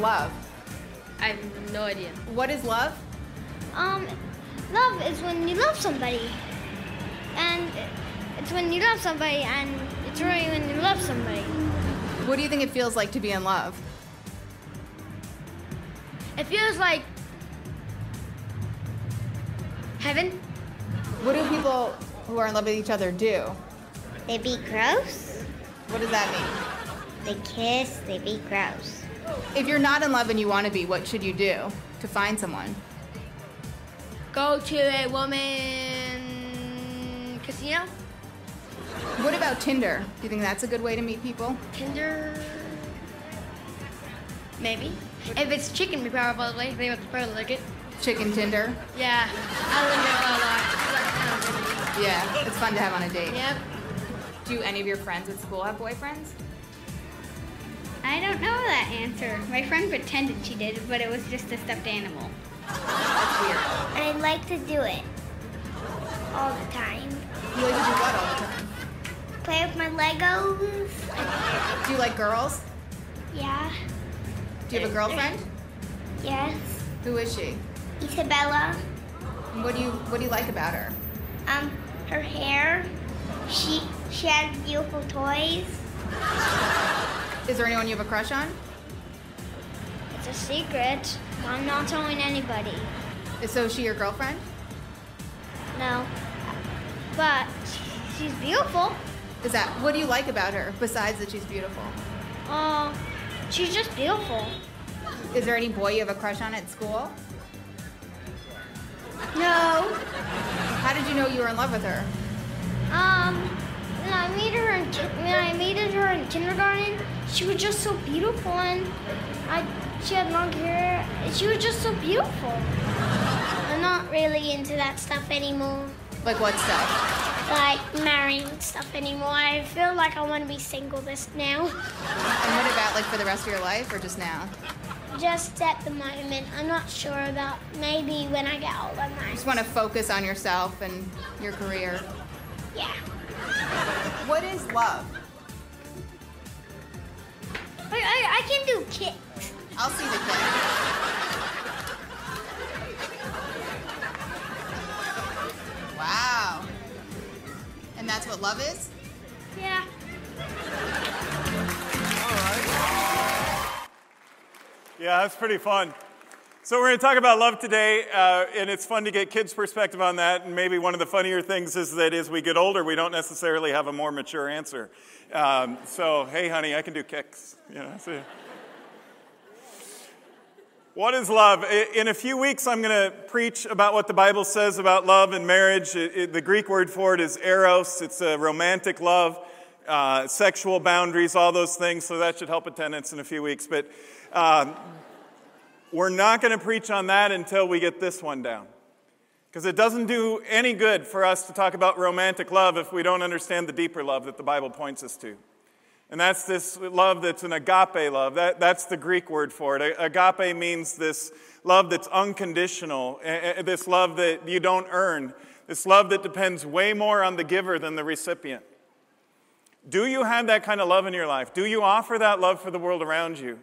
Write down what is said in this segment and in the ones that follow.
love? I have no idea. What is love? Um, love is when you love somebody. And it's when you love somebody, and it's really when you love somebody. What do you think it feels like to be in love? It feels like heaven. What do people who are in love with each other do? They be gross. What does that mean? They kiss. They be gross. If you're not in love and you want to be, what should you do to find someone? Go to a woman casino. What about Tinder? Do you think that's a good way to meet people? Tinder. Maybe. If it's chicken, probably they would probably like it. Chicken Tinder? Yeah, I live there a lot. Yeah, it's fun to have on a date. Yep. Do any of your friends at school have boyfriends? I don't know that answer. My friend pretended she did, but it was just a stuffed animal. That's weird. I like to do it all the time. You like to do what all the time? Play with my Legos. Do you like girls? Yeah. Do you have a girlfriend? Yes. Who is she? Isabella. And what do you what do you like about her? Um, her hair. She she has beautiful toys. Is there anyone you have a crush on? It's a secret. I'm not telling anybody. Is so is she your girlfriend? No. But she's beautiful. Is that what do you like about her besides that she's beautiful? Uh, she's just beautiful. Is there any boy you have a crush on at school? No. How did you know you were in love with her? Um, when I met her in when I met her in kindergarten, she was just so beautiful, and I she had long hair. She was just so beautiful. I'm not really into that stuff anymore, Like what stuff? like marrying stuff anymore. I feel like I want to be single this now. And what about like for the rest of your life or just now? Just at the moment, I'm not sure about. Maybe when I get older, I Just want to focus on yourself and your career. Yeah. What is love? I, I, I can do kicks. I'll see the kick. Wow. And that's what love is? Yeah. All right. Yeah, that's pretty fun. So, we're going to talk about love today, uh, and it's fun to get kids' perspective on that. And maybe one of the funnier things is that as we get older, we don't necessarily have a more mature answer. Um, so, hey, honey, I can do kicks. You know, so- What is love? In a few weeks, I'm going to preach about what the Bible says about love and marriage. It- it- the Greek word for it is eros, it's a romantic love, uh, sexual boundaries, all those things. So that should help attendance in a few weeks. But um, we're not going to preach on that until we get this one down. Because it doesn't do any good for us to talk about romantic love if we don't understand the deeper love that the Bible points us to. And that's this love that's an agape love. That, that's the Greek word for it. Agape means this love that's unconditional, this love that you don't earn, this love that depends way more on the giver than the recipient. Do you have that kind of love in your life? Do you offer that love for the world around you?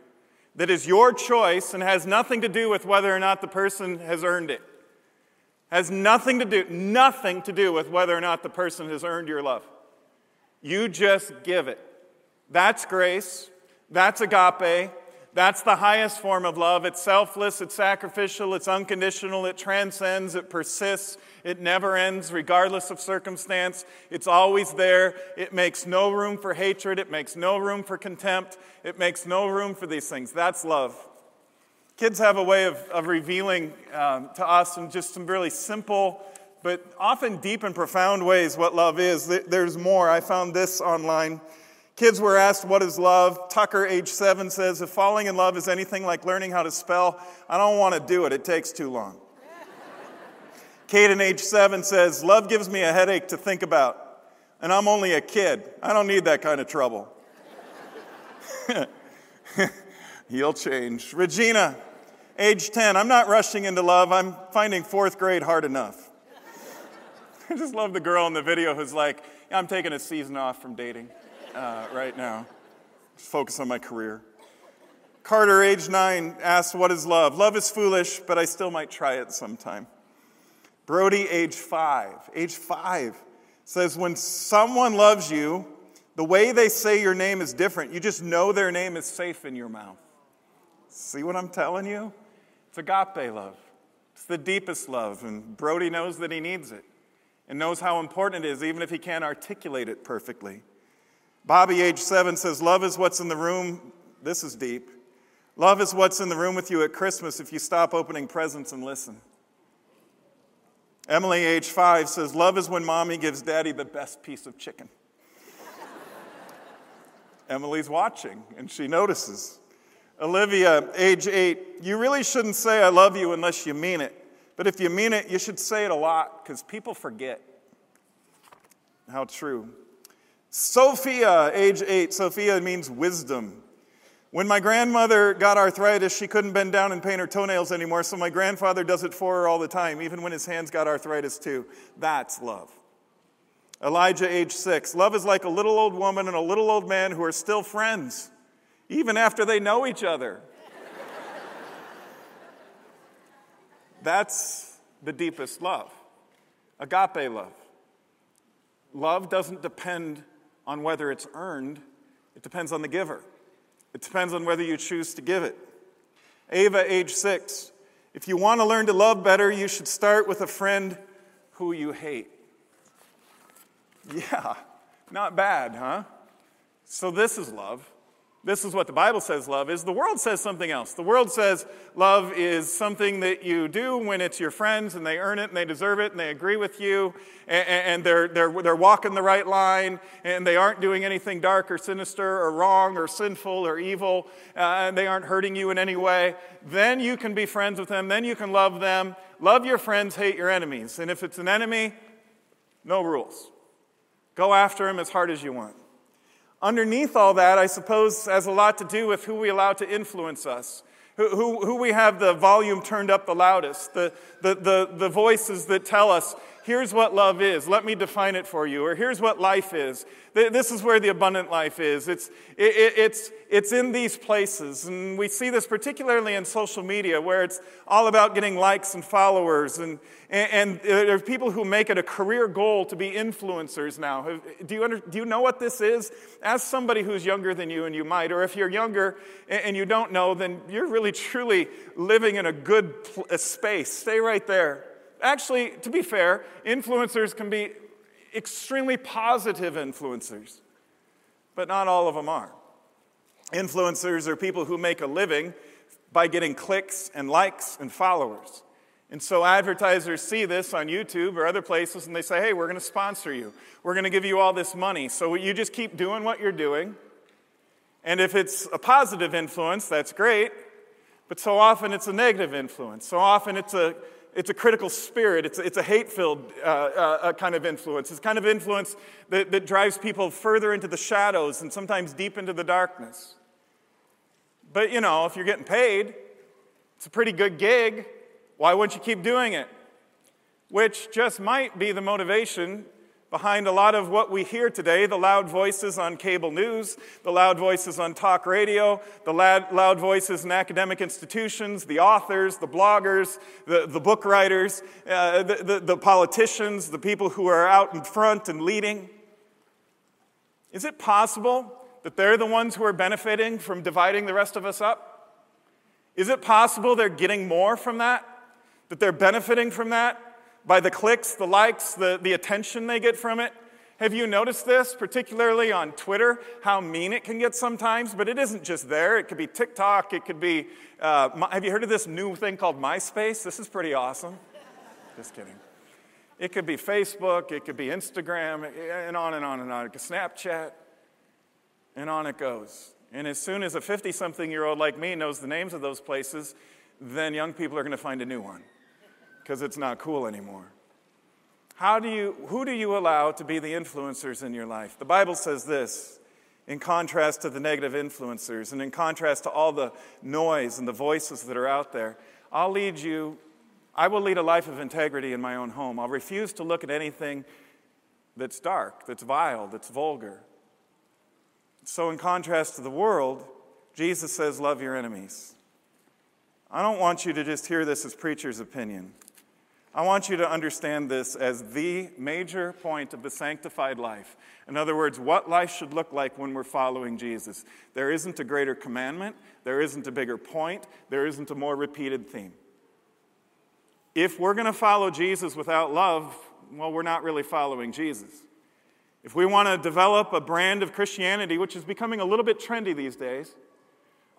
That is your choice and has nothing to do with whether or not the person has earned it. Has nothing to do, nothing to do with whether or not the person has earned your love. You just give it. That's grace. That's agape. That's the highest form of love. It's selfless, it's sacrificial, it's unconditional, it transcends, it persists, it never ends, regardless of circumstance. It's always there. It makes no room for hatred, it makes no room for contempt, it makes no room for these things. That's love. Kids have a way of, of revealing um, to us in just some really simple, but often deep and profound ways what love is. There's more. I found this online. Kids were asked, What is love? Tucker, age seven, says, If falling in love is anything like learning how to spell, I don't want to do it. It takes too long. Caden, age seven, says, Love gives me a headache to think about, and I'm only a kid. I don't need that kind of trouble. He'll change. Regina, age 10, I'm not rushing into love. I'm finding fourth grade hard enough. I just love the girl in the video who's like, I'm taking a season off from dating uh, right now. Focus on my career. Carter, age nine, asks, What is love? Love is foolish, but I still might try it sometime. Brody, age five, age five, says, When someone loves you, the way they say your name is different. You just know their name is safe in your mouth. See what I'm telling you? It's agape love. It's the deepest love, and Brody knows that he needs it and knows how important it is, even if he can't articulate it perfectly. Bobby, age seven, says, Love is what's in the room. This is deep. Love is what's in the room with you at Christmas if you stop opening presents and listen. Emily, age five, says, Love is when mommy gives daddy the best piece of chicken. Emily's watching and she notices. Olivia, age eight, you really shouldn't say I love you unless you mean it. But if you mean it, you should say it a lot because people forget. How true. Sophia, age eight, Sophia means wisdom. When my grandmother got arthritis, she couldn't bend down and paint her toenails anymore, so my grandfather does it for her all the time, even when his hands got arthritis too. That's love. Elijah, age six. Love is like a little old woman and a little old man who are still friends, even after they know each other. That's the deepest love agape love. Love doesn't depend on whether it's earned, it depends on the giver. It depends on whether you choose to give it. Ava, age six. If you want to learn to love better, you should start with a friend who you hate. Yeah, not bad, huh? So, this is love. This is what the Bible says love is. The world says something else. The world says love is something that you do when it's your friends and they earn it and they deserve it and they agree with you and, and they're, they're, they're walking the right line and they aren't doing anything dark or sinister or wrong or sinful or evil uh, and they aren't hurting you in any way. Then you can be friends with them. Then you can love them. Love your friends, hate your enemies. And if it's an enemy, no rules. Go after him as hard as you want. Underneath all that, I suppose, has a lot to do with who we allow to influence us, who, who, who we have the volume turned up the loudest, the, the, the, the voices that tell us, here's what love is, let me define it for you, or here's what life is. This is where the abundant life is. It's, it, it's, it's in these places. And we see this particularly in social media, where it's all about getting likes and followers. And, and, there are people who make it a career goal to be influencers now. Do you, under, do you know what this is? Ask somebody who's younger than you, and you might. Or if you're younger and you don't know, then you're really, truly living in a good space. Stay right there. Actually, to be fair, influencers can be extremely positive influencers, but not all of them are. Influencers are people who make a living by getting clicks and likes and followers. And so advertisers see this on YouTube or other places and they say, hey, we're going to sponsor you. We're going to give you all this money. So you just keep doing what you're doing. And if it's a positive influence, that's great. But so often it's a negative influence. So often it's a it's a critical spirit. It's, it's a hate filled uh, uh, kind of influence. It's kind of influence that, that drives people further into the shadows and sometimes deep into the darkness. But, you know, if you're getting paid, it's a pretty good gig. Why wouldn't you keep doing it? Which just might be the motivation behind a lot of what we hear today the loud voices on cable news, the loud voices on talk radio, the loud, voices in academic institutions, the authors, the bloggers, the, the book writers, uh, the, the, the politicians, the people who are out in front and leading. Is it possible that they're the ones who are benefiting from dividing the rest of us up? Is it possible they're getting more from that? That they're benefiting from that? By the clicks, the likes, the, the attention they get from it. Have you noticed this, particularly on Twitter, how mean it can get sometimes? But it isn't just there. It could be TikTok. It could be. Uh, have you heard of this new thing called MySpace? This is pretty awesome. just kidding. It could be Facebook. It could be Instagram, and on and on and on. Snapchat, and on it goes. And as soon as a 50 something year old like me knows the names of those places, then young people are going to find a new one because it's not cool anymore. How do you, who do you allow to be the influencers in your life? The Bible says this in contrast to the negative influencers and in contrast to all the noise and the voices that are out there. I'll lead you, I will lead a life of integrity in my own home. I'll refuse to look at anything that's dark, that's vile, that's vulgar. So, in contrast to the world, Jesus says, Love your enemies. I don't want you to just hear this as preacher's opinion. I want you to understand this as the major point of the sanctified life. In other words, what life should look like when we're following Jesus. There isn't a greater commandment, there isn't a bigger point, there isn't a more repeated theme. If we're going to follow Jesus without love, well, we're not really following Jesus. If we want to develop a brand of Christianity, which is becoming a little bit trendy these days,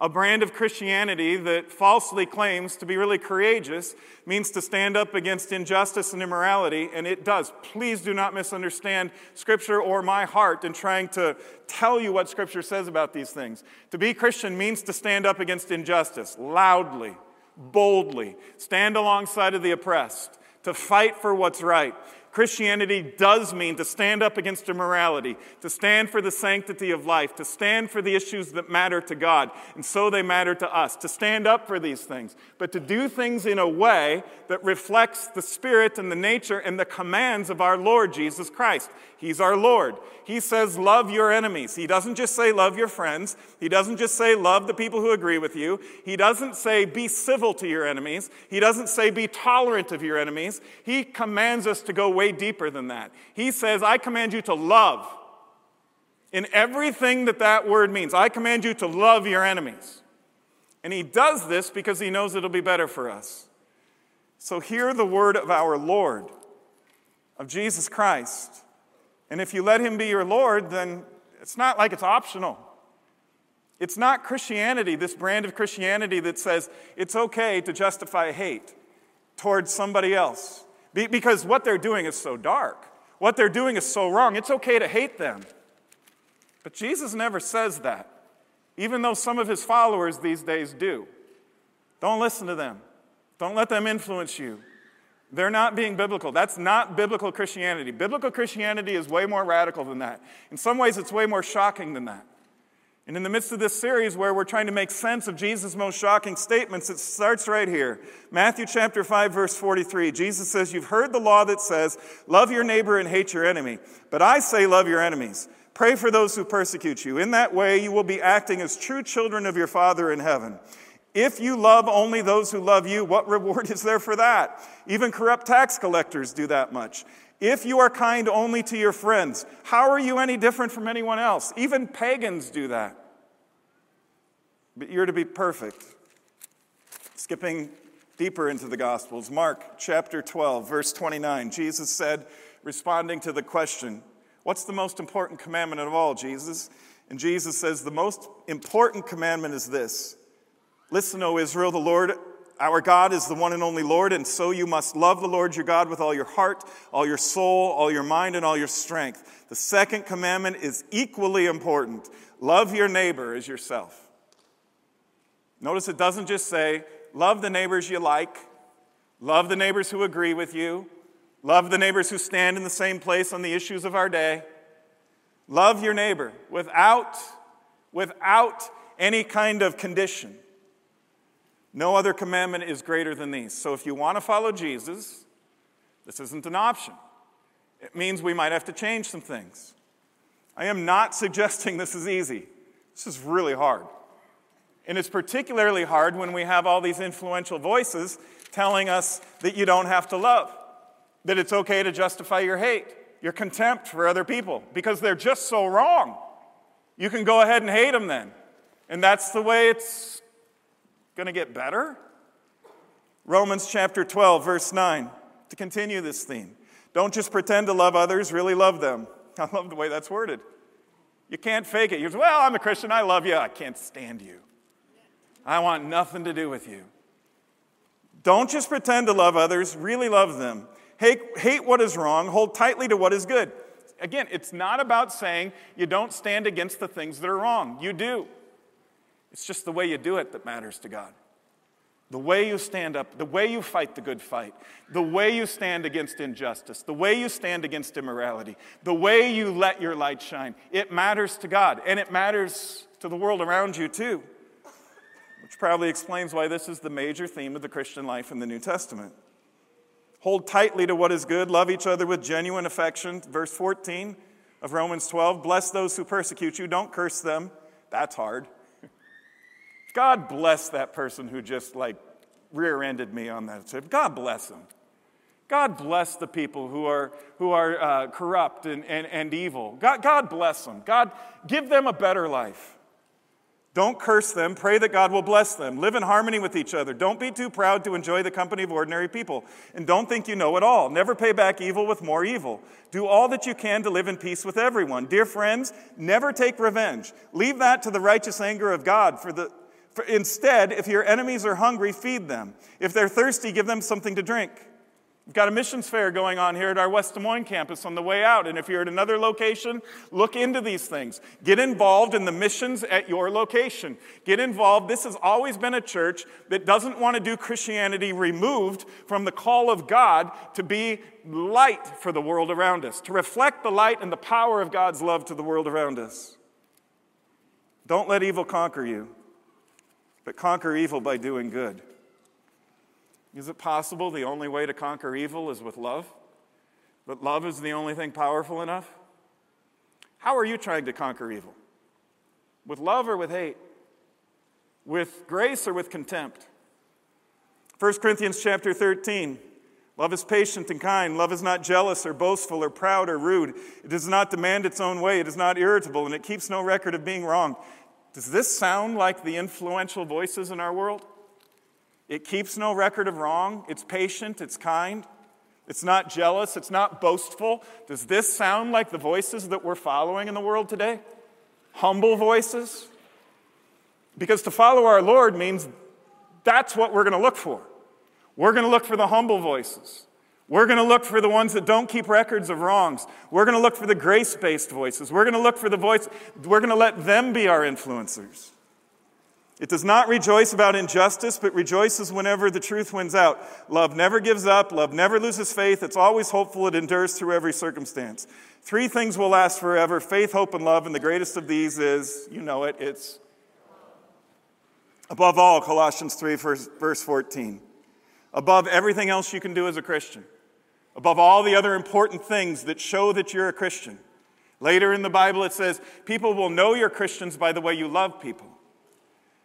a brand of Christianity that falsely claims to be really courageous means to stand up against injustice and immorality, and it does. Please do not misunderstand Scripture or my heart in trying to tell you what Scripture says about these things. To be Christian means to stand up against injustice loudly, boldly, stand alongside of the oppressed, to fight for what's right. Christianity does mean to stand up against immorality, to stand for the sanctity of life, to stand for the issues that matter to God, and so they matter to us, to stand up for these things, but to do things in a way that reflects the spirit and the nature and the commands of our Lord Jesus Christ. He's our Lord. He says, Love your enemies. He doesn't just say, Love your friends. He doesn't just say, Love the people who agree with you. He doesn't say, Be civil to your enemies. He doesn't say, Be tolerant of your enemies. He commands us to go way deeper than that. He says, I command you to love. In everything that that word means, I command you to love your enemies. And he does this because he knows it'll be better for us. So hear the word of our Lord, of Jesus Christ. And if you let him be your Lord, then it's not like it's optional. It's not Christianity, this brand of Christianity that says it's okay to justify hate towards somebody else. Because what they're doing is so dark. What they're doing is so wrong. It's okay to hate them. But Jesus never says that, even though some of his followers these days do. Don't listen to them, don't let them influence you. They're not being biblical. That's not biblical Christianity. Biblical Christianity is way more radical than that. In some ways, it's way more shocking than that. And in the midst of this series where we're trying to make sense of Jesus' most shocking statements, it starts right here. Matthew chapter 5 verse 43. Jesus says, "You've heard the law that says, love your neighbor and hate your enemy. But I say love your enemies. Pray for those who persecute you. In that way you will be acting as true children of your Father in heaven." If you love only those who love you, what reward is there for that? Even corrupt tax collectors do that much. If you are kind only to your friends, how are you any different from anyone else? Even pagans do that. But you're to be perfect. Skipping deeper into the Gospels, Mark chapter 12, verse 29, Jesus said, responding to the question, What's the most important commandment of all, Jesus? And Jesus says, The most important commandment is this Listen, O Israel, the Lord our God is the one and only Lord, and so you must love the Lord your God with all your heart, all your soul, all your mind, and all your strength. The second commandment is equally important love your neighbor as yourself. Notice it doesn't just say, love the neighbors you like, love the neighbors who agree with you, love the neighbors who stand in the same place on the issues of our day. Love your neighbor without, without any kind of condition. No other commandment is greater than these. So if you want to follow Jesus, this isn't an option. It means we might have to change some things. I am not suggesting this is easy. This is really hard. And it's particularly hard when we have all these influential voices telling us that you don't have to love, that it's okay to justify your hate, your contempt for other people, because they're just so wrong. You can go ahead and hate them then. And that's the way it's going to get better? Romans chapter 12, verse 9, to continue this theme. Don't just pretend to love others, really love them. I love the way that's worded. You can't fake it. You say, well, I'm a Christian, I love you, I can't stand you. I want nothing to do with you. Don't just pretend to love others, really love them. Hate, hate what is wrong, hold tightly to what is good. Again, it's not about saying you don't stand against the things that are wrong. You do. It's just the way you do it that matters to God. The way you stand up, the way you fight the good fight, the way you stand against injustice, the way you stand against immorality, the way you let your light shine, it matters to God and it matters to the world around you too. Which probably explains why this is the major theme of the Christian life in the New Testament. Hold tightly to what is good, love each other with genuine affection. Verse 14 of Romans 12 Bless those who persecute you, don't curse them. That's hard. God bless that person who just like rear ended me on that trip. God bless them. God bless the people who are, who are uh, corrupt and, and, and evil. God, God bless them. God, give them a better life. Don't curse them. Pray that God will bless them. Live in harmony with each other. Don't be too proud to enjoy the company of ordinary people. And don't think you know it all. Never pay back evil with more evil. Do all that you can to live in peace with everyone. Dear friends, never take revenge. Leave that to the righteous anger of God. For the, for instead, if your enemies are hungry, feed them. If they're thirsty, give them something to drink. We've got a missions fair going on here at our West Des Moines campus on the way out. And if you're at another location, look into these things. Get involved in the missions at your location. Get involved. This has always been a church that doesn't want to do Christianity removed from the call of God to be light for the world around us, to reflect the light and the power of God's love to the world around us. Don't let evil conquer you, but conquer evil by doing good. Is it possible the only way to conquer evil is with love? That love is the only thing powerful enough? How are you trying to conquer evil? With love or with hate? With grace or with contempt? 1 Corinthians chapter 13. Love is patient and kind. Love is not jealous or boastful or proud or rude. It does not demand its own way. It is not irritable and it keeps no record of being wrong. Does this sound like the influential voices in our world? It keeps no record of wrong. It's patient. It's kind. It's not jealous. It's not boastful. Does this sound like the voices that we're following in the world today? Humble voices? Because to follow our Lord means that's what we're going to look for. We're going to look for the humble voices. We're going to look for the ones that don't keep records of wrongs. We're going to look for the grace based voices. We're going to look for the voice, we're going to let them be our influencers. It does not rejoice about injustice, but rejoices whenever the truth wins out. Love never gives up. Love never loses faith. It's always hopeful. It endures through every circumstance. Three things will last forever faith, hope, and love. And the greatest of these is, you know it, it's above all, Colossians 3, verse, verse 14. Above everything else you can do as a Christian. Above all the other important things that show that you're a Christian. Later in the Bible, it says, People will know you're Christians by the way you love people.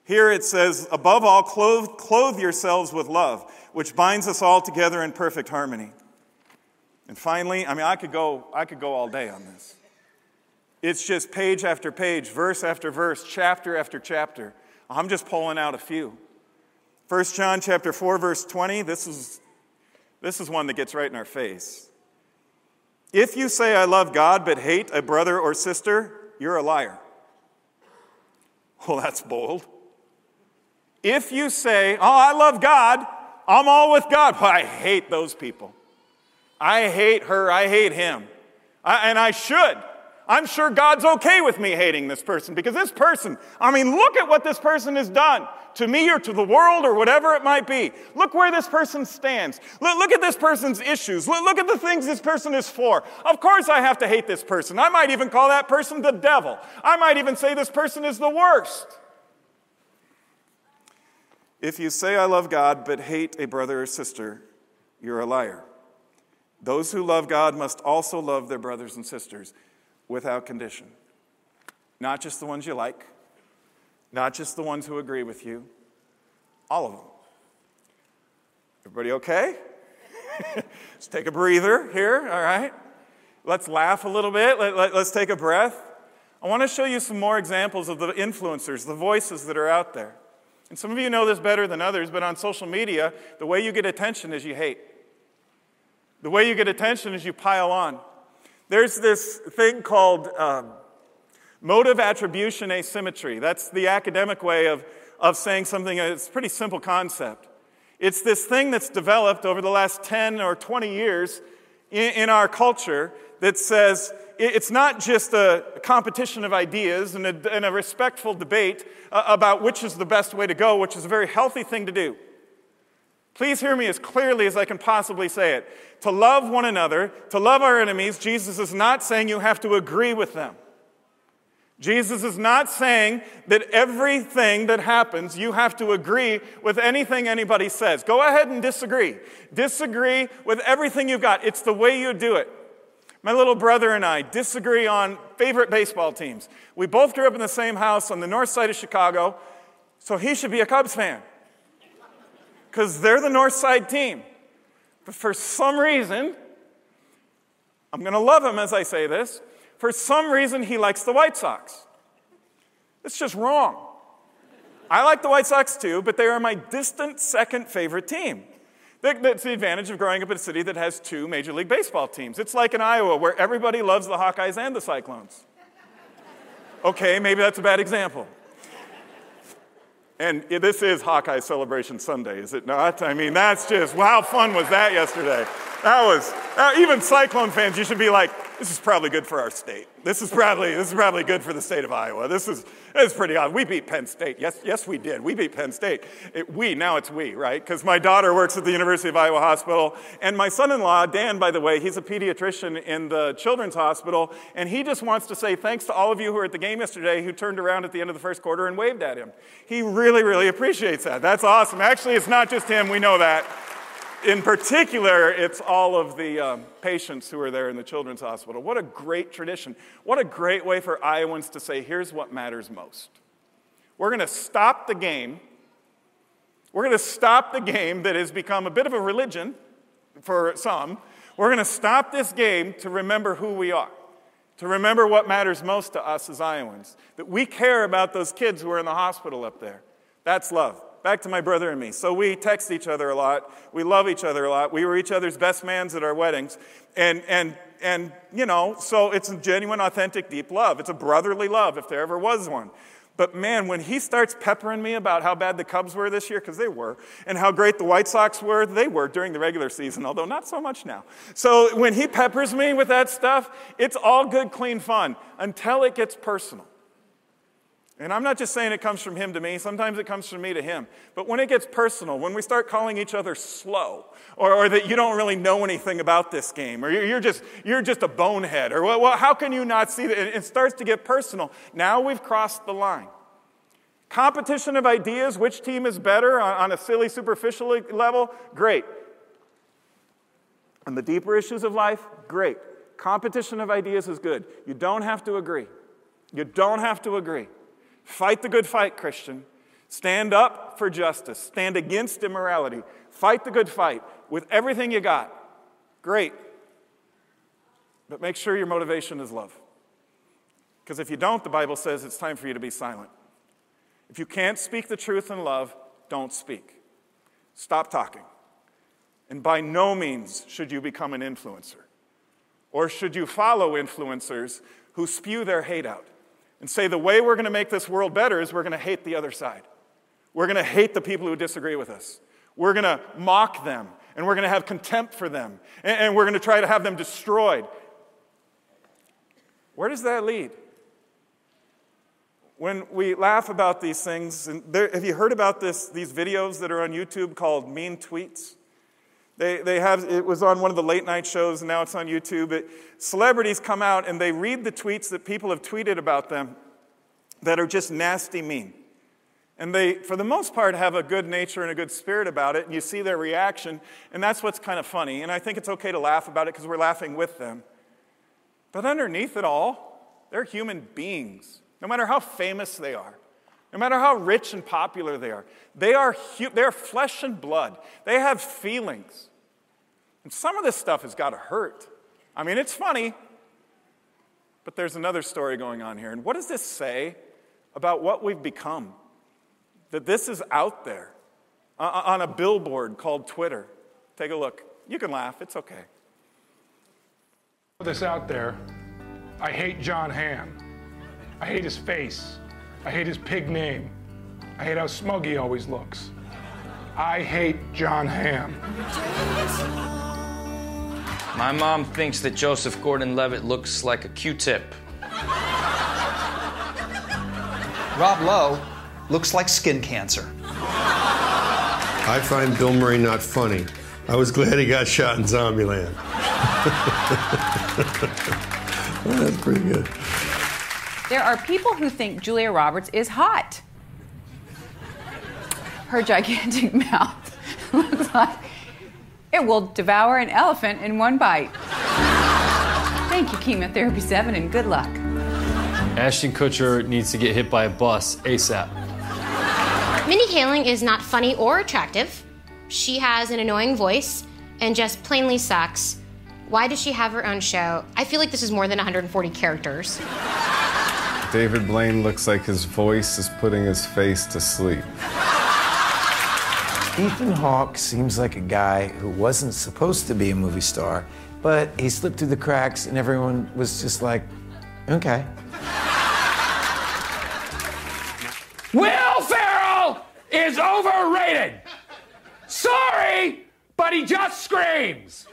Here it says, above all, clothe, clothe yourselves with love, which binds us all together in perfect harmony. And finally, I mean, I could go, I could go all day on this. It's just page after page, verse after verse, chapter after chapter. I'm just pulling out a few. 1 John chapter 4, verse 20, this is, this is one that gets right in our face. If you say, I love God, but hate a brother or sister, you're a liar. Well, that's bold. If you say, Oh, I love God, I'm all with God, but I hate those people. I hate her, I hate him. I, and I should. I'm sure God's okay with me hating this person because this person, I mean, look at what this person has done to me or to the world or whatever it might be. Look where this person stands. Look, look at this person's issues. Look, look at the things this person is for. Of course, I have to hate this person. I might even call that person the devil. I might even say this person is the worst. If you say, I love God, but hate a brother or sister, you're a liar. Those who love God must also love their brothers and sisters without condition. Not just the ones you like, not just the ones who agree with you, all of them. Everybody okay? Let's take a breather here, all right? Let's laugh a little bit. Let, let, let's take a breath. I want to show you some more examples of the influencers, the voices that are out there. And some of you know this better than others, but on social media, the way you get attention is you hate. The way you get attention is you pile on. There's this thing called um, motive attribution asymmetry. That's the academic way of, of saying something, it's a pretty simple concept. It's this thing that's developed over the last 10 or 20 years in, in our culture that says it's not just a competition of ideas and a, and a respectful debate uh, about which is the best way to go, which is a very healthy thing to do. Please hear me as clearly as I can possibly say it. To love one another, to love our enemies, Jesus is not saying you have to agree with them. Jesus is not saying that everything that happens, you have to agree with anything anybody says. Go ahead and disagree. Disagree with everything you've got. It's the way you do it. My little brother and I disagree on favorite baseball teams. We both grew up in the same house on the north side of Chicago. So he should be a Cubs fan because they're the North Side team. But for some reason, I'm going to love him as I say this. For some reason, he likes the White Sox. It's just wrong. I like the White Sox too, but they are my distant second favorite team. That's the advantage of growing up in a city that has two Major League Baseball teams. It's like in Iowa, where everybody loves the Hawkeyes and the Cyclones. Okay, maybe that's a bad example. And this is Hawkeye Celebration Sunday, is it not? I mean, that's just, how fun was that yesterday? That was, uh, even Cyclone fans, you should be like, this is probably good for our state. This is probably, this is probably good for the state of Iowa. This is, this is pretty odd. We beat Penn State. Yes, yes, we did. We beat Penn State. It, we, now it's we, right? Because my daughter works at the University of Iowa Hospital. And my son in law, Dan, by the way, he's a pediatrician in the Children's Hospital. And he just wants to say thanks to all of you who were at the game yesterday who turned around at the end of the first quarter and waved at him. He really, really appreciates that. That's awesome. Actually, it's not just him. We know that in particular, it's all of the um, patients who are there in the children's hospital. What a great tradition. What a great way for Iowans to say, here's what matters most. We're going to stop the game. We're going to stop the game that has become a bit of a religion for some. We're going to stop this game to remember who we are, to remember what matters most to us as Iowans, that we care about those kids who are in the hospital up there. That's love back to my brother and me. So we text each other a lot. We love each other a lot. We were each other's best mans at our weddings. And, and, and, you know, so it's a genuine, authentic, deep love. It's a brotherly love, if there ever was one. But man, when he starts peppering me about how bad the Cubs were this year, because they were, and how great the White Sox were, they were during the regular season, although not so much now. So when he peppers me with that stuff, it's all good, clean fun until it gets personal. And I'm not just saying it comes from him to me, sometimes it comes from me to him. But when it gets personal, when we start calling each other slow, or, or that you don't really know anything about this game, or you're just, you're just a bonehead, or well, well, how can you not see that? It starts to get personal. Now we've crossed the line. Competition of ideas, which team is better on, on a silly, superficial level? Great. On the deeper issues of life? Great. Competition of ideas is good. You don't have to agree. You don't have to agree. Fight the good fight, Christian. Stand up for justice. Stand against immorality. Fight the good fight with everything you got. Great. But make sure your motivation is love. Because if you don't, the Bible says it's time for you to be silent. If you can't speak the truth in love, don't speak. Stop talking. And by no means should you become an influencer. Or should you follow influencers who spew their hate out and say the way we're going to make this world better is we're going to hate the other side. We're going to hate the people who disagree with us. We're going to mock them, and we're going to have contempt for them, and, we're going to try to have them destroyed. Where does that lead? When we laugh about these things, and there, have you heard about this, these videos that are on YouTube called mean tweets? They, they have, it was on one of the late night shows, and now it's on YouTube. It, celebrities come out and they read the tweets that people have tweeted about them that are just nasty mean. And they, for the most part, have a good nature and a good spirit about it, and you see their reaction, and that's what's kind of funny. And I think it's okay to laugh about it because we're laughing with them. But underneath it all, they're human beings, no matter how famous they are. No matter how rich and popular they are, they are, they're flesh and blood. They have feelings. And some of this stuff has got to hurt. I mean, it's funny, but there's another story going on here. And what does this say about what we've become? That this is out there on a billboard called Twitter. Take a look. You can laugh, it's okay. This out there. I hate Jon Hamm. I hate his face. I hate his pig name. I hate how smug he always looks. I hate Jon Hamm. My mom thinks that Joseph Gordon Levitt looks like a Q tip. Rob Lowe looks like skin cancer. I find Bill Murray not funny. I was glad he got shot in Zombieland. that's pretty good. There are people who think Julia Roberts is hot. Her gigantic mouth looks like it will devour an elephant in one bite. Thank you, Chemotherapy 7, and good luck. Ashton Kutcher needs to get hit by a bus ASAP. Mindy Kaling is not funny or attractive. She has an annoying voice and just plainly sucks. Why does she have her own show? I feel like this is more than 140 characters. David Blaine looks like his voice is putting his face to sleep. Ethan Hawke seems like a guy who wasn't supposed to be a movie star, but he slipped through the cracks and everyone was just like, okay. Will Ferrell is overrated. Sorry, but he just screams.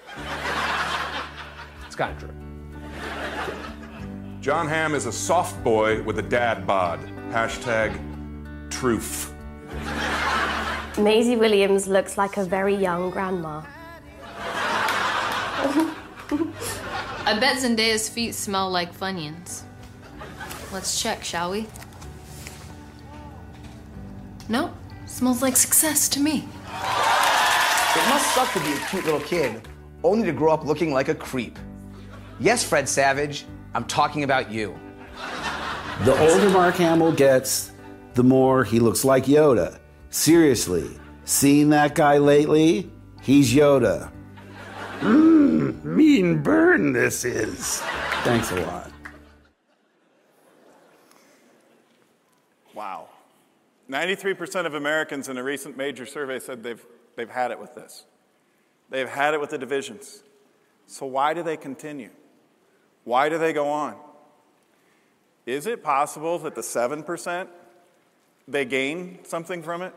It's kind of true. Jon Hamm is a soft boy with a dad bod. Hashtag truth. Maisie Williams looks like a very young grandma. I bet Zendaya's feet smell like Funyuns. Let's check, shall we? No, smells like success to me. It must suck to be a cute little kid, only to grow up looking like a creep. Yes, Fred Savage, I'm talking about you. The older Mark Hamill gets, the more he looks like Yoda. Seriously, seen that guy lately? He's Yoda. Mmm, mean burn this is. Thanks a lot. Wow. 93% of Americans in a recent major survey said they've, they've had it with this. They've had it with the divisions. So, why do they continue? Why do they go on? Is it possible that the 7% they gain something from it?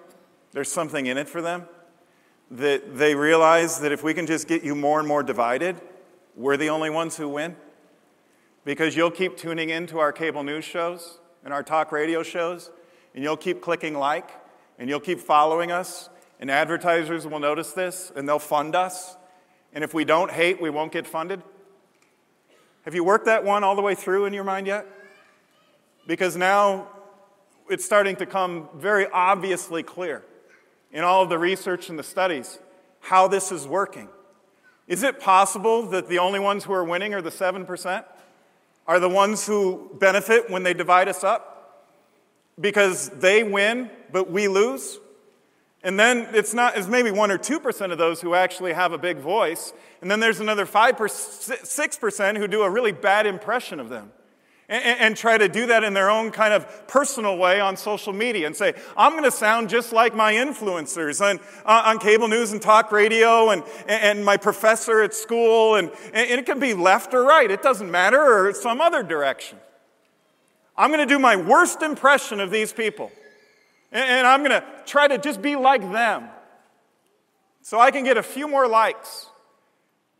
There's something in it for them? That they realize that if we can just get you more and more divided, we're the only ones who win? Because you'll keep tuning into our cable news shows and our talk radio shows, and you'll keep clicking like, and you'll keep following us, and advertisers will notice this, and they'll fund us. And if we don't hate, we won't get funded. Have you worked that one all the way through in your mind yet? Because now it's starting to come very obviously clear in all of the research and the studies how this is working. Is it possible that the only ones who are winning are the 7%? Are the ones who benefit when they divide us up? Because they win, but we lose? And then it's not, it's maybe 1 or 2% of those who actually have a big voice. And then there's another 5 6% who do a really bad impression of them and, and, try to do that in their own kind of personal way on social media and say, I'm going to sound just like my influencers on, uh, on cable news and talk radio and, and my professor at school. And, and it can be left or right, it doesn't matter, or some other direction. I'm going to do my worst impression of these people. And, I'm going to try to just be like them so I can get a few more likes.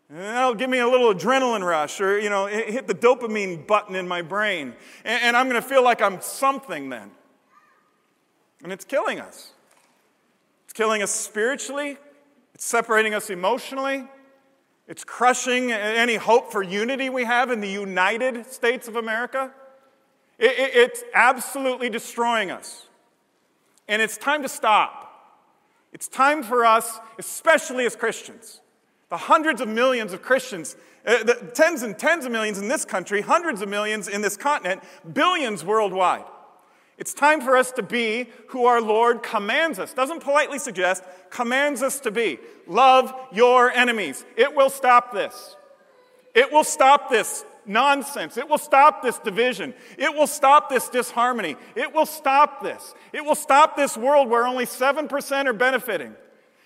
And that'll give me a little adrenaline rush or, you know, hit the dopamine button in my brain. And, I'm going to feel like I'm something then. And it's killing us. It's killing us spiritually, it's separating us emotionally, it's crushing any hope for unity we have in the United States of America. It, it, it's absolutely destroying us. And it's time to stop. It's time for us, especially as Christians, the hundreds of millions of Christians, uh, the tens and tens of millions in this country, hundreds of millions in this continent, billions worldwide. It's time for us to be who our Lord commands us, doesn't politely suggest, commands us to be. Love your enemies. It will stop this. It will stop this nonsense. It will stop this division. It will stop this disharmony. It will stop this. It will stop this world where only 7% are benefiting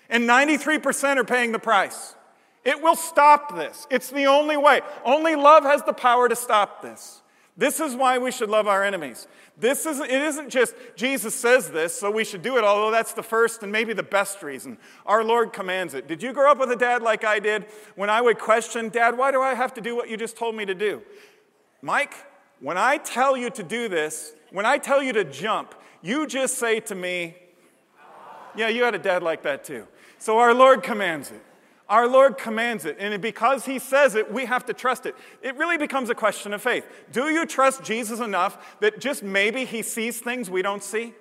and 93% are paying the price. It will stop this. It's the only way. Only love has the power to stop this. This is why we should love our enemies. This is, it isn't just Jesus says this, so we should do it, although that's the first and maybe the best reason. Our Lord commands it. Did you grow up with a dad like I did when I would question, Dad, why do I have to do what you just told me to do? Mike, when I tell you to do this, when I tell you to jump, you just say to me, Yeah, you had a dad like that too. So our Lord commands it. Our Lord commands it, and because He says it, we have to trust it. It really becomes a question of faith. Do you trust Jesus enough that just maybe He sees things we don't see?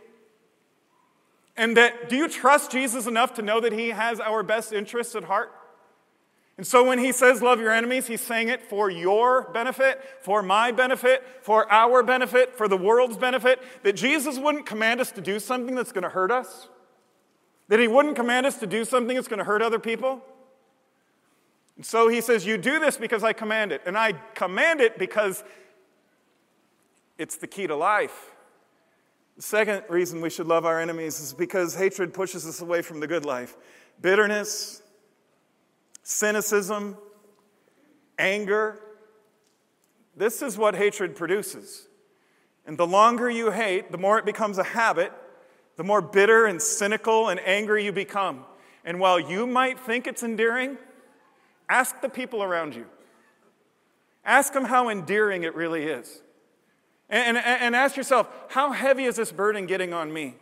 And that do you trust Jesus enough to know that He has our best interests at heart? And so when he says love your enemies, he's saying it for your benefit, for my benefit, for our benefit, for the world's benefit. That Jesus wouldn't command us to do something that's going to hurt us, that he wouldn't command us to do something that's going to hurt other people. And so he says, You do this because I command it. And I command it because it's the key to life. The second reason we should love our enemies is because hatred pushes us away from the good life. Bitterness, cynicism, anger. This is what hatred produces. And the longer you hate, the more it becomes a habit, the more bitter and cynical and angry you become. And while you might think it's endearing, ask the people around you. Ask them how endearing it really is. And, and, and ask yourself, how heavy is this burden getting on me?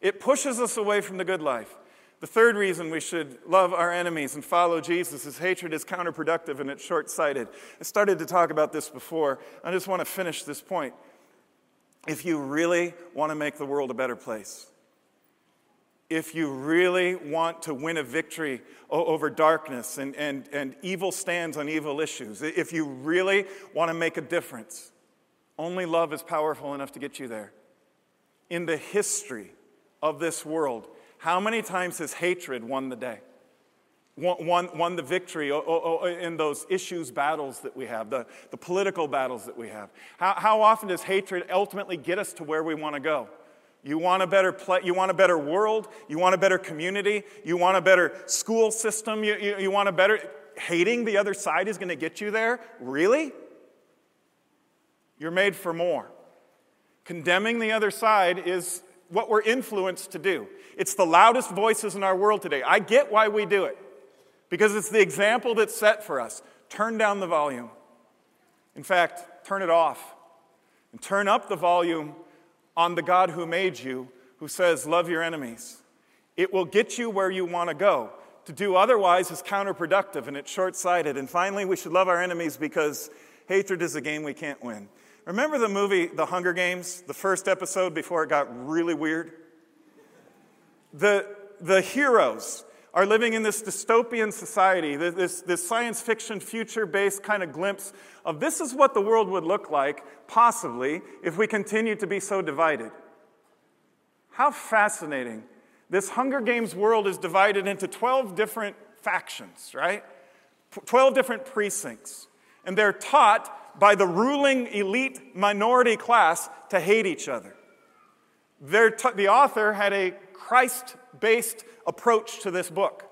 It pushes us away from the good life. The third reason we should love our enemies and follow Jesus is hatred is counterproductive and it's short sighted. I started to talk about this before. I just want to finish this point. If you really want to make the world a better place, if you really want to win a victory over darkness and, and, and evil stands on evil issues, if you really want to make a difference, only love is powerful enough to get you there. In the history of this world, how many times has hatred won the day? Won, won, won the victory in those issues battles that we have, the, the political battles that we have? How, how often does hatred ultimately get us to where we want to go? You want a better play, you want a better world, you want a better community, you want a better school system, you, you, you want a better hating the other side is going to get you there? Really? You're made for more. Condemning the other side is what we're influenced to do. It's the loudest voices in our world today. I get why we do it, because it's the example that's set for us. Turn down the volume. In fact, turn it off. And turn up the volume on the God who made you, who says, Love your enemies. It will get you where you want to go. To do otherwise is counterproductive and it's short sighted. And finally, we should love our enemies because hatred is a game we can't win. Remember the movie The Hunger Games, the first episode before it got really weird? The, the heroes are living in this dystopian society, this, this science fiction future based kind of glimpse of this is what the world would look like, possibly, if we continue to be so divided. How fascinating. This Hunger Games world is divided into 12 different factions, right? 12 different precincts. And they're taught by the ruling elite minority class to hate each other. T- the author had a Christ based approach to this book.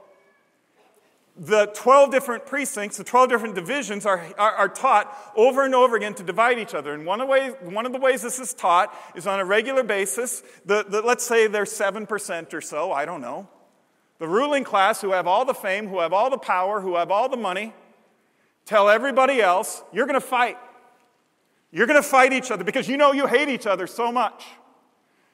The 12 different precincts, the 12 different divisions are, are, are, taught over and over again to divide each other. And one of, one of the ways this is taught is on a regular basis. The, the, let's say they're 7% or so, I don't know. The ruling class, who have all the fame, who have all the power, who have all the money, Tell everybody else you're going to fight. You're going to fight each other because you know you hate each other so much.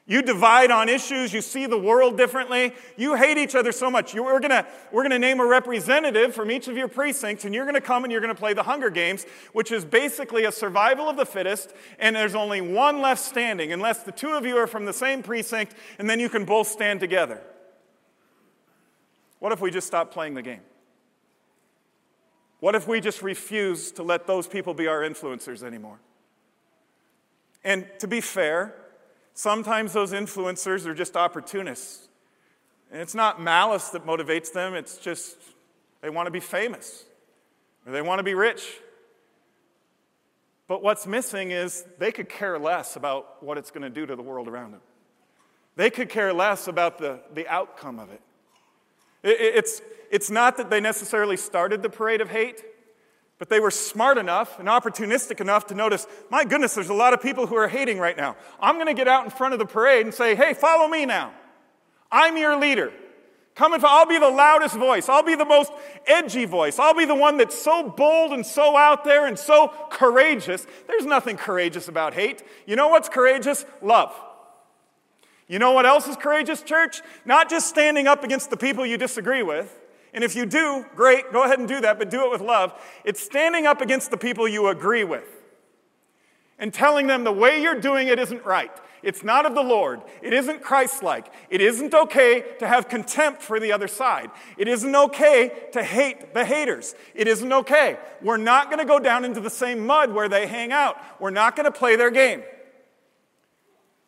You divide on issues, you see the world differently, you hate each other so much. we're going we're gonna name a representative from each of your precincts, and you're going to come and you're going to play the Hunger Games, which is basically a survival of the fittest, and there's only one left standing, unless the two of you are from the same precinct, and then you can both stand together. What if we just stop playing the game? What if we just refuse to let those people be our influencers anymore? And to be fair, sometimes those influencers are just opportunists. And it's not malice that motivates them, it's just they want to be famous or they want to be rich. But what's missing is they could care less about what it's going to do to the world around them. They could care less about the, the outcome of it. it it's, it's not that they necessarily started the parade of hate, but they were smart enough and opportunistic enough to notice, my goodness, there's a lot of people who are hating right now. I'm going to get out in front of the parade and say, hey, follow me now. I'm your leader. Come and I'll be the loudest voice. I'll be the most edgy voice. I'll be the one that's so bold and so out there and so courageous. There's nothing courageous about hate. You know what's courageous? Love. You know what else is courageous, church? Not just standing up against the people you disagree with, and if you do, great, go ahead and do that, but do it with love. It's standing up against the people you agree with and telling them the way you're doing it isn't right. It's not of the Lord. It isn't Christ like. It isn't okay to have contempt for the other side. It isn't okay to hate the haters. It isn't okay. We're not going to go down into the same mud where they hang out. We're not going to play their game.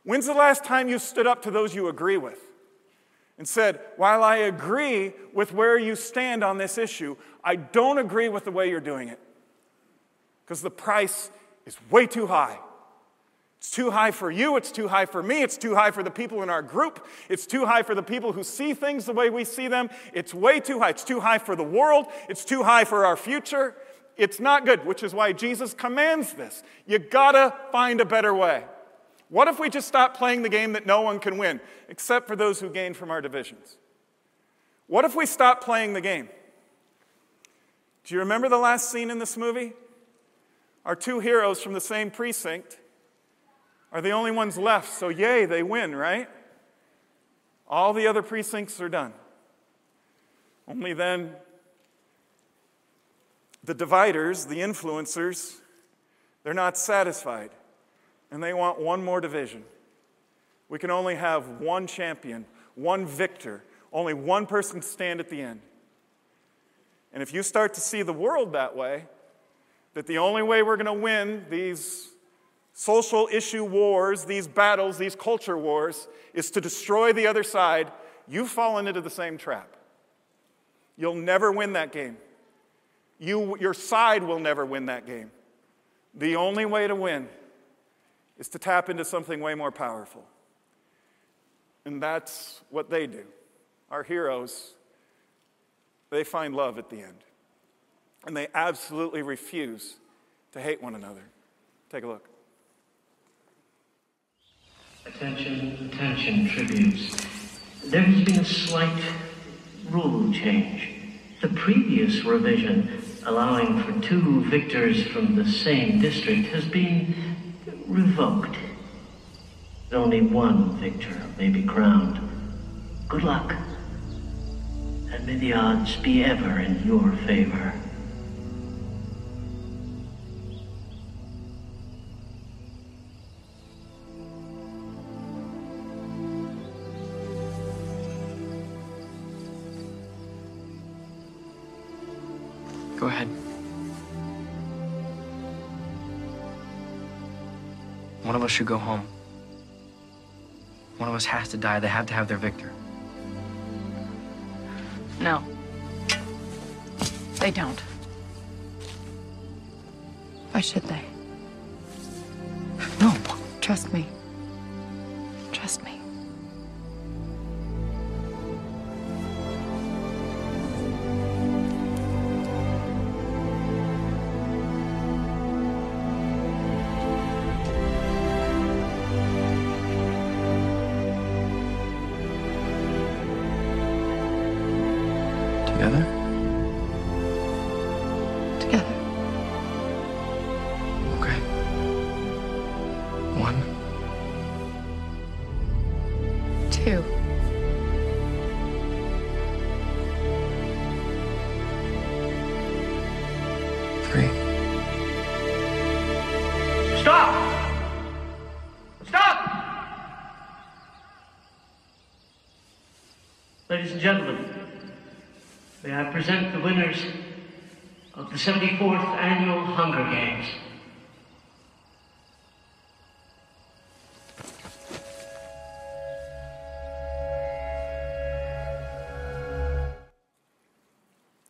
When's the last time you stood up to those you agree with and said, While I agree with where you stand on this issue, I don't agree with the way you're doing it? Because the price is way too high. It's too high for you, it's too high for me, it's too high for the people in our group, it's too high for the people who see things the way we see them. It's way too high. It's too high for the world, it's too high for our future. It's not good, which is why Jesus commands this. You gotta find a better way. What if we just stop playing the game that no one can win, except for those who gain from our divisions? What if we stop playing the game? Do you remember the last scene in this movie? Our two heroes from the same precinct are the only ones left, so yay, they win, right? All the other precincts are done. Only then, the dividers, the influencers, they're not satisfied, and they want one more division. We can only have one champion, one victor, only one person stand at the end. And if you start to see the world that way, that the only way we're going to win these social issue wars, these battles, these culture wars, is to destroy the other side, you've fallen into the same trap. You'll never win that game. You, your side will never win that game. The only way to win is to tap into something way more powerful. And that's what they do. Our heroes, they find love at the end. And they absolutely refuse to hate one another. Take a look. Attention, attention, tributes. There has been a slight rule change. The previous revision, allowing for two victors from the same district, has been revoked. Only one victor may be crowned. Good luck. And may the odds be ever in your favor. Should go home. One of us has to die. They have to have their victor. No. They don't. Why should they? No. Trust me. Trust me. Gentlemen, may I present the winners of the 74th Annual Hunger Games.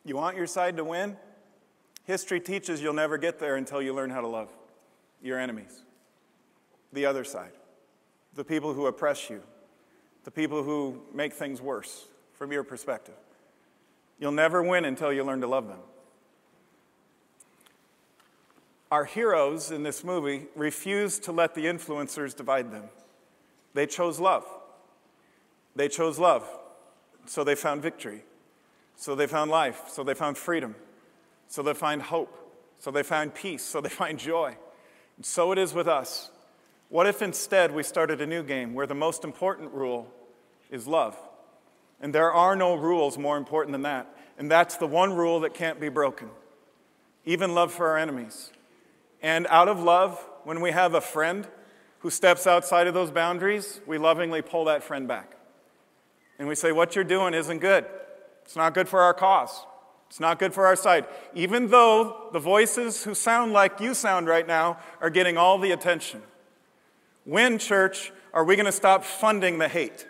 You want your side to win? History teaches you'll never get there until you learn how to love your enemies, the other side, the people who oppress you, the people who make things worse from your perspective. You'll never win until you learn to love them. Our heroes in this movie refused to let the influencers divide them. They chose love. They chose love. So they found victory. So they found life. So they found freedom. So they find hope. So they find peace. So they find joy. And so it is with us. What if instead we started a new game where the most important rule is love? And there are no rules more important than that. And that's the one rule that can't be broken. Even love for our enemies. And out of love, when we have a friend who steps outside of those boundaries, we lovingly pull that friend back. And we say, What you're doing isn't good. It's not good for our cause. It's not good for our side. Even though the voices who sound like you sound right now are getting all the attention. When, church, are we going to stop funding the hate?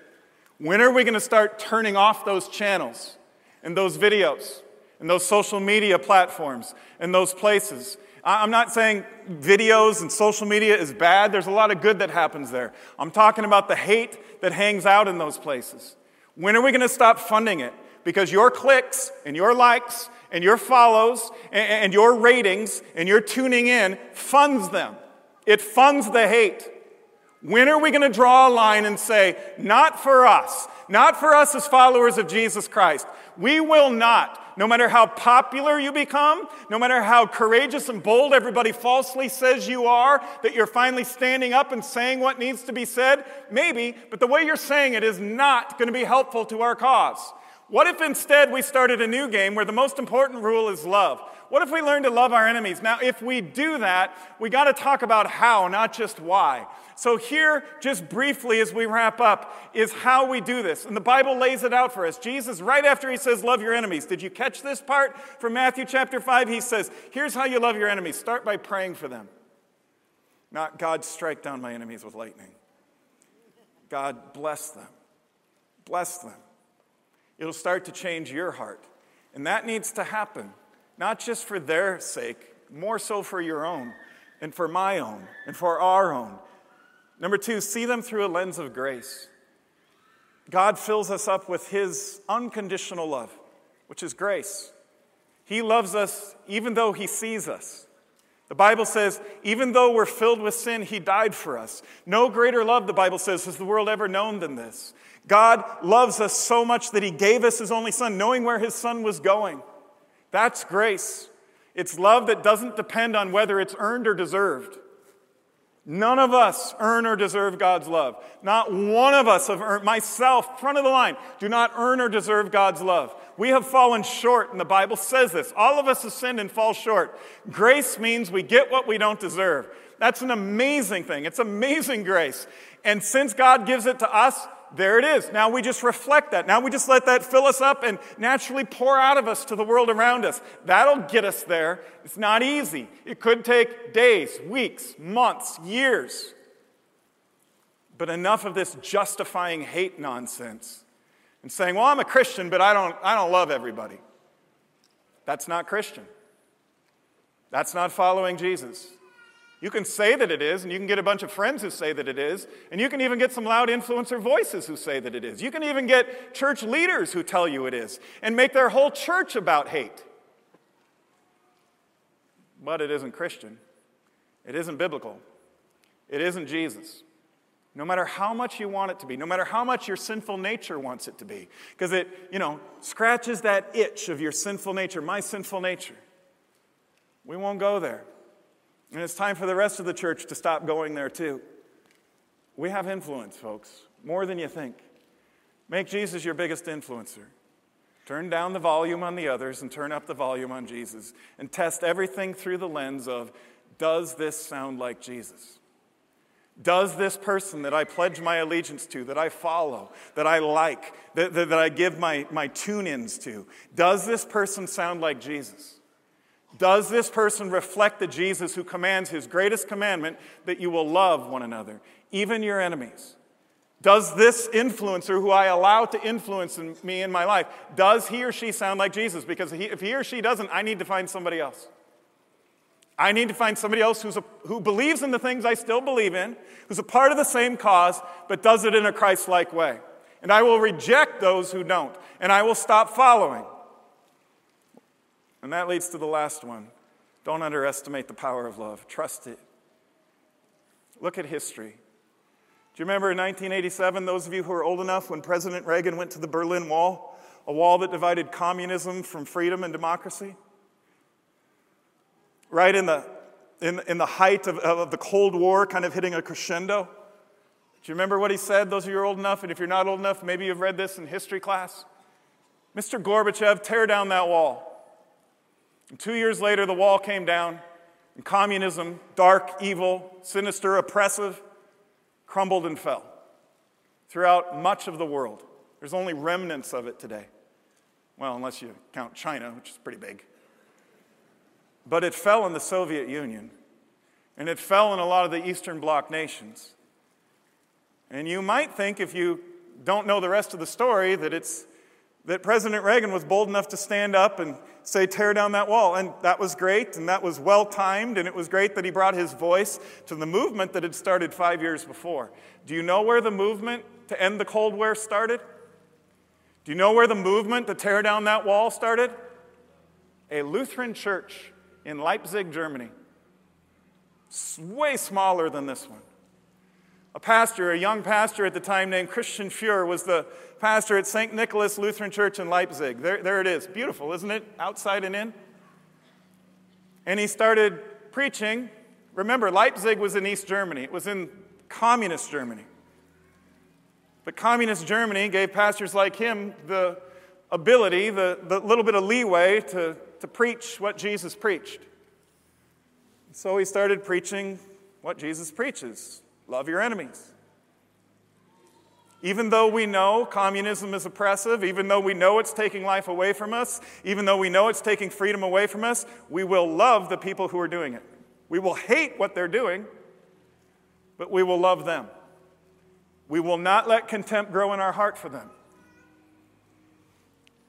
When are we going to start turning off those channels and those videos and those social media platforms and those places? I'm not saying videos and social media is bad. There's a lot of good that happens there. I'm talking about the hate that hangs out in those places. When are we going to stop funding it? Because your clicks and your likes and your follows and your ratings and your tuning in funds them. It funds the hate. When are we going to draw a line and say, not for us, not for us as followers of Jesus Christ? We will not, no matter how popular you become, no matter how courageous and bold everybody falsely says you are, that you're finally standing up and saying what needs to be said, maybe, but the way you're saying it is not going to be helpful to our cause. What if instead we started a new game where the most important rule is love? What if we learn to love our enemies? Now, if we do that, we got to talk about how, not just why. So, here, just briefly as we wrap up, is how we do this. And the Bible lays it out for us. Jesus, right after he says, Love your enemies, did you catch this part from Matthew chapter 5? He says, Here's how you love your enemies start by praying for them. Not, God, strike down my enemies with lightning. God, bless them. Bless them. It'll start to change your heart. And that needs to happen, not just for their sake, more so for your own, and for my own, and for our own. Number two, see them through a lens of grace. God fills us up with His unconditional love, which is grace. He loves us even though He sees us. The Bible says, even though we're filled with sin, He died for us. No greater love, the Bible says, has the world ever known than this. God loves us so much that He gave us His only Son, knowing where His Son was going. That's grace. It's love that doesn't depend on whether it's earned or deserved. None of us earn or deserve God's love. Not one of us have earned, myself, front of the line, do not earn or deserve God's love. We have fallen short, and the Bible says this. All of us have sinned and fall short. Grace means we get what we don't deserve. That's an amazing thing. It's amazing grace. And since God gives it to us, there it is. Now we just reflect that. Now we just let that fill us up and naturally pour out of us to the world around us. That'll get us there. It's not easy. It could take days, weeks, months, years. But enough of this justifying hate nonsense and saying, well, I'm a Christian, but I don't, I don't love everybody. That's not Christian. That's not following Jesus. You can say that it is, and you can get a bunch of friends who say that it is, and you can even get some loud influencer voices who say that it is. You can even get church leaders who tell you it is, and make their whole church about hate. But it isn't Christian. It isn't biblical. It isn't Jesus. No matter how much you want it to be, no matter how much your sinful nature wants it to be, because it, you know, scratches that itch of your sinful nature, my sinful nature. We won't go there. And it's time for the rest of the church to stop going there too. We have influence, folks, more than you think. Make Jesus your biggest influencer. Turn down the volume on the others and turn up the volume on Jesus. And test everything through the lens of does this sound like Jesus? Does this person that I pledge my allegiance to, that I follow, that I like, that, that, that I give my, my tune ins to, does this person sound like Jesus? Does this person reflect the Jesus who commands his greatest commandment that you will love one another, even your enemies? Does this influencer who I allow to influence me in my life, does he or she sound like Jesus? Because if he or she doesn't, I need to find somebody else. I need to find somebody else who's a, who believes in the things I still believe in, who's a part of the same cause, but does it in a Christ like way. And I will reject those who don't, and I will stop following. And that leads to the last one. Don't underestimate the power of love. Trust it. Look at history. Do you remember in 1987, those of you who are old enough, when President Reagan went to the Berlin Wall, a wall that divided communism from freedom and democracy? Right in the, in, in the height of, of the Cold War, kind of hitting a crescendo. Do you remember what he said, those of you who are old enough? And if you're not old enough, maybe you've read this in history class. Mr. Gorbachev, tear down that wall. And two years later, the wall came down, and communism, dark, evil, sinister, oppressive, crumbled and fell throughout much of the world. There's only remnants of it today. Well, unless you count China, which is pretty big. But it fell in the Soviet Union, and it fell in a lot of the Eastern Bloc nations. And you might think, if you don't know the rest of the story, that it's that President Reagan was bold enough to stand up and say, tear down that wall. And that was great, and that was well timed, and it was great that he brought his voice to the movement that had started five years before. Do you know where the movement to end the Cold War started? Do you know where the movement to tear down that wall started? A Lutheran church in Leipzig, Germany. It's way smaller than this one. A pastor, a young pastor at the time named Christian Fuhr, was the pastor at St. Nicholas Lutheran Church in Leipzig. There, there it is. Beautiful, isn't it? Outside and in. And he started preaching. Remember, Leipzig was in East Germany, it was in communist Germany. But communist Germany gave pastors like him the ability, the, the little bit of leeway to, to preach what Jesus preached. So he started preaching what Jesus preaches love your enemies. Even though we know communism is oppressive, even though we know it's taking life away from us, even though we know it's taking freedom away from us, we will love the people who are doing it. We will hate what they're doing, but we will love them. We will not let contempt grow in our heart for them.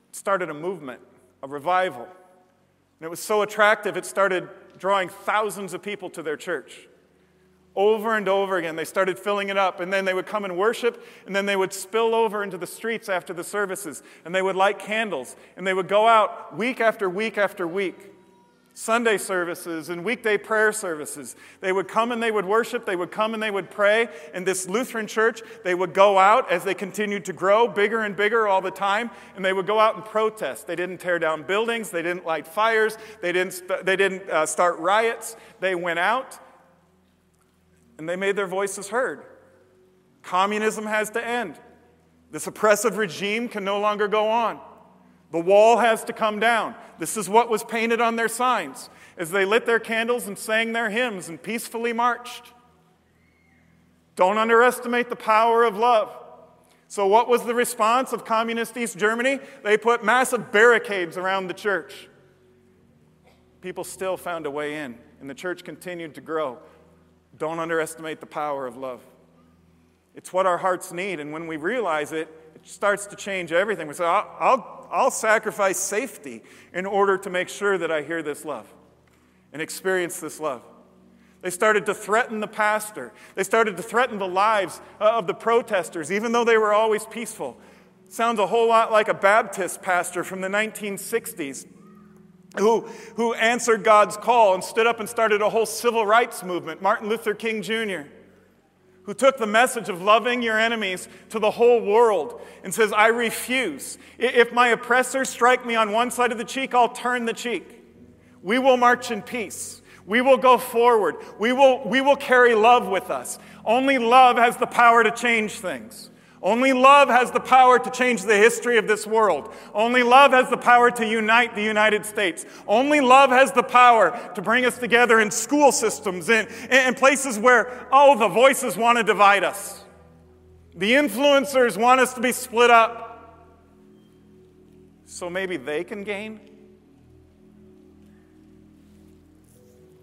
It started a movement, a revival. And it was so attractive, it started drawing thousands of people to their church. Over and over again, they started filling it up, and then they would come and worship, and then they would spill over into the streets after the services, and they would light candles, and they would go out week after week after week. Sunday services and weekday prayer services. They would come and they would worship, they would come and they would pray. In this Lutheran church, they would go out as they continued to grow bigger and bigger all the time, and they would go out and protest. They didn't tear down buildings, they didn't light fires, they didn't, they didn't uh, start riots. They went out and they made their voices heard. Communism has to end. This oppressive regime can no longer go on. The wall has to come down. This is what was painted on their signs as they lit their candles and sang their hymns and peacefully marched. Don't underestimate the power of love. So, what was the response of communist East Germany? They put massive barricades around the church. People still found a way in, and the church continued to grow. Don't underestimate the power of love. It's what our hearts need, and when we realize it, it starts to change everything. We say, I'll, I'll, I'll sacrifice safety in order to make sure that I hear this love and experience this love. They started to threaten the pastor. They started to threaten the lives uh, of the protesters, even though they were always peaceful. Sounds a whole lot like a Baptist pastor from the 1960s who, who answered God's call and stood up and started a whole civil rights movement, Martin Luther King Jr., who took the message of loving your enemies to the whole world and says, I refuse. If my oppressors strike me on one side of the cheek, I'll turn the cheek. We will march in peace. We will go forward. We will, we will carry love with us. Only love has the power to change things. Only love has the power to change the history of this world. Only love has the power to unite the United States. Only love has the power to bring us together in school systems and in places where, oh, the voices want to divide us. The influencers want us to be split up. So maybe they can gain.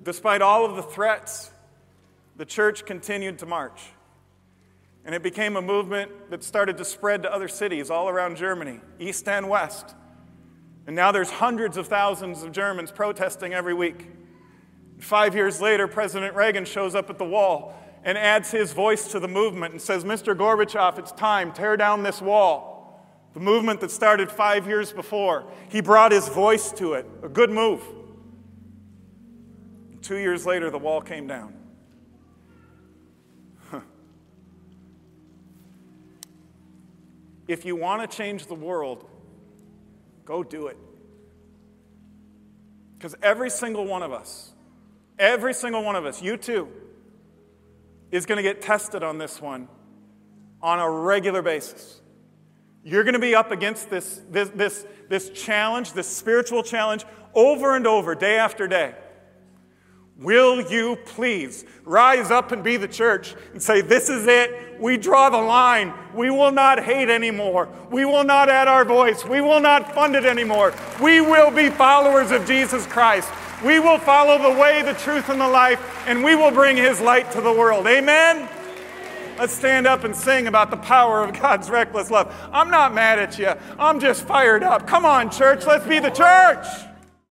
Despite all of the threats, the church continued to march. And it became a movement that started to spread to other cities all around Germany, east and west. And now there's hundreds of thousands of Germans protesting every week. Five years later, President Reagan shows up at the wall and adds his voice to the movement and says, Mr. Gorbachev, it's time, tear down this wall. The movement that started five years before. He brought his voice to it. A good move. Two years later, the wall came down. If you want to change the world, go do it. Because every single one of us, every single one of us, you too, is going to get tested on this one on a regular basis. You're going to be up against this, this, this, this challenge, this spiritual challenge, over and over, day after day. Will you please rise up and be the church and say, This is it. We draw the line. We will not hate anymore. We will not add our voice. We will not fund it anymore. We will be followers of Jesus Christ. We will follow the way, the truth, and the life, and we will bring his light to the world. Amen? Let's stand up and sing about the power of God's reckless love. I'm not mad at you, I'm just fired up. Come on, church, let's be the church.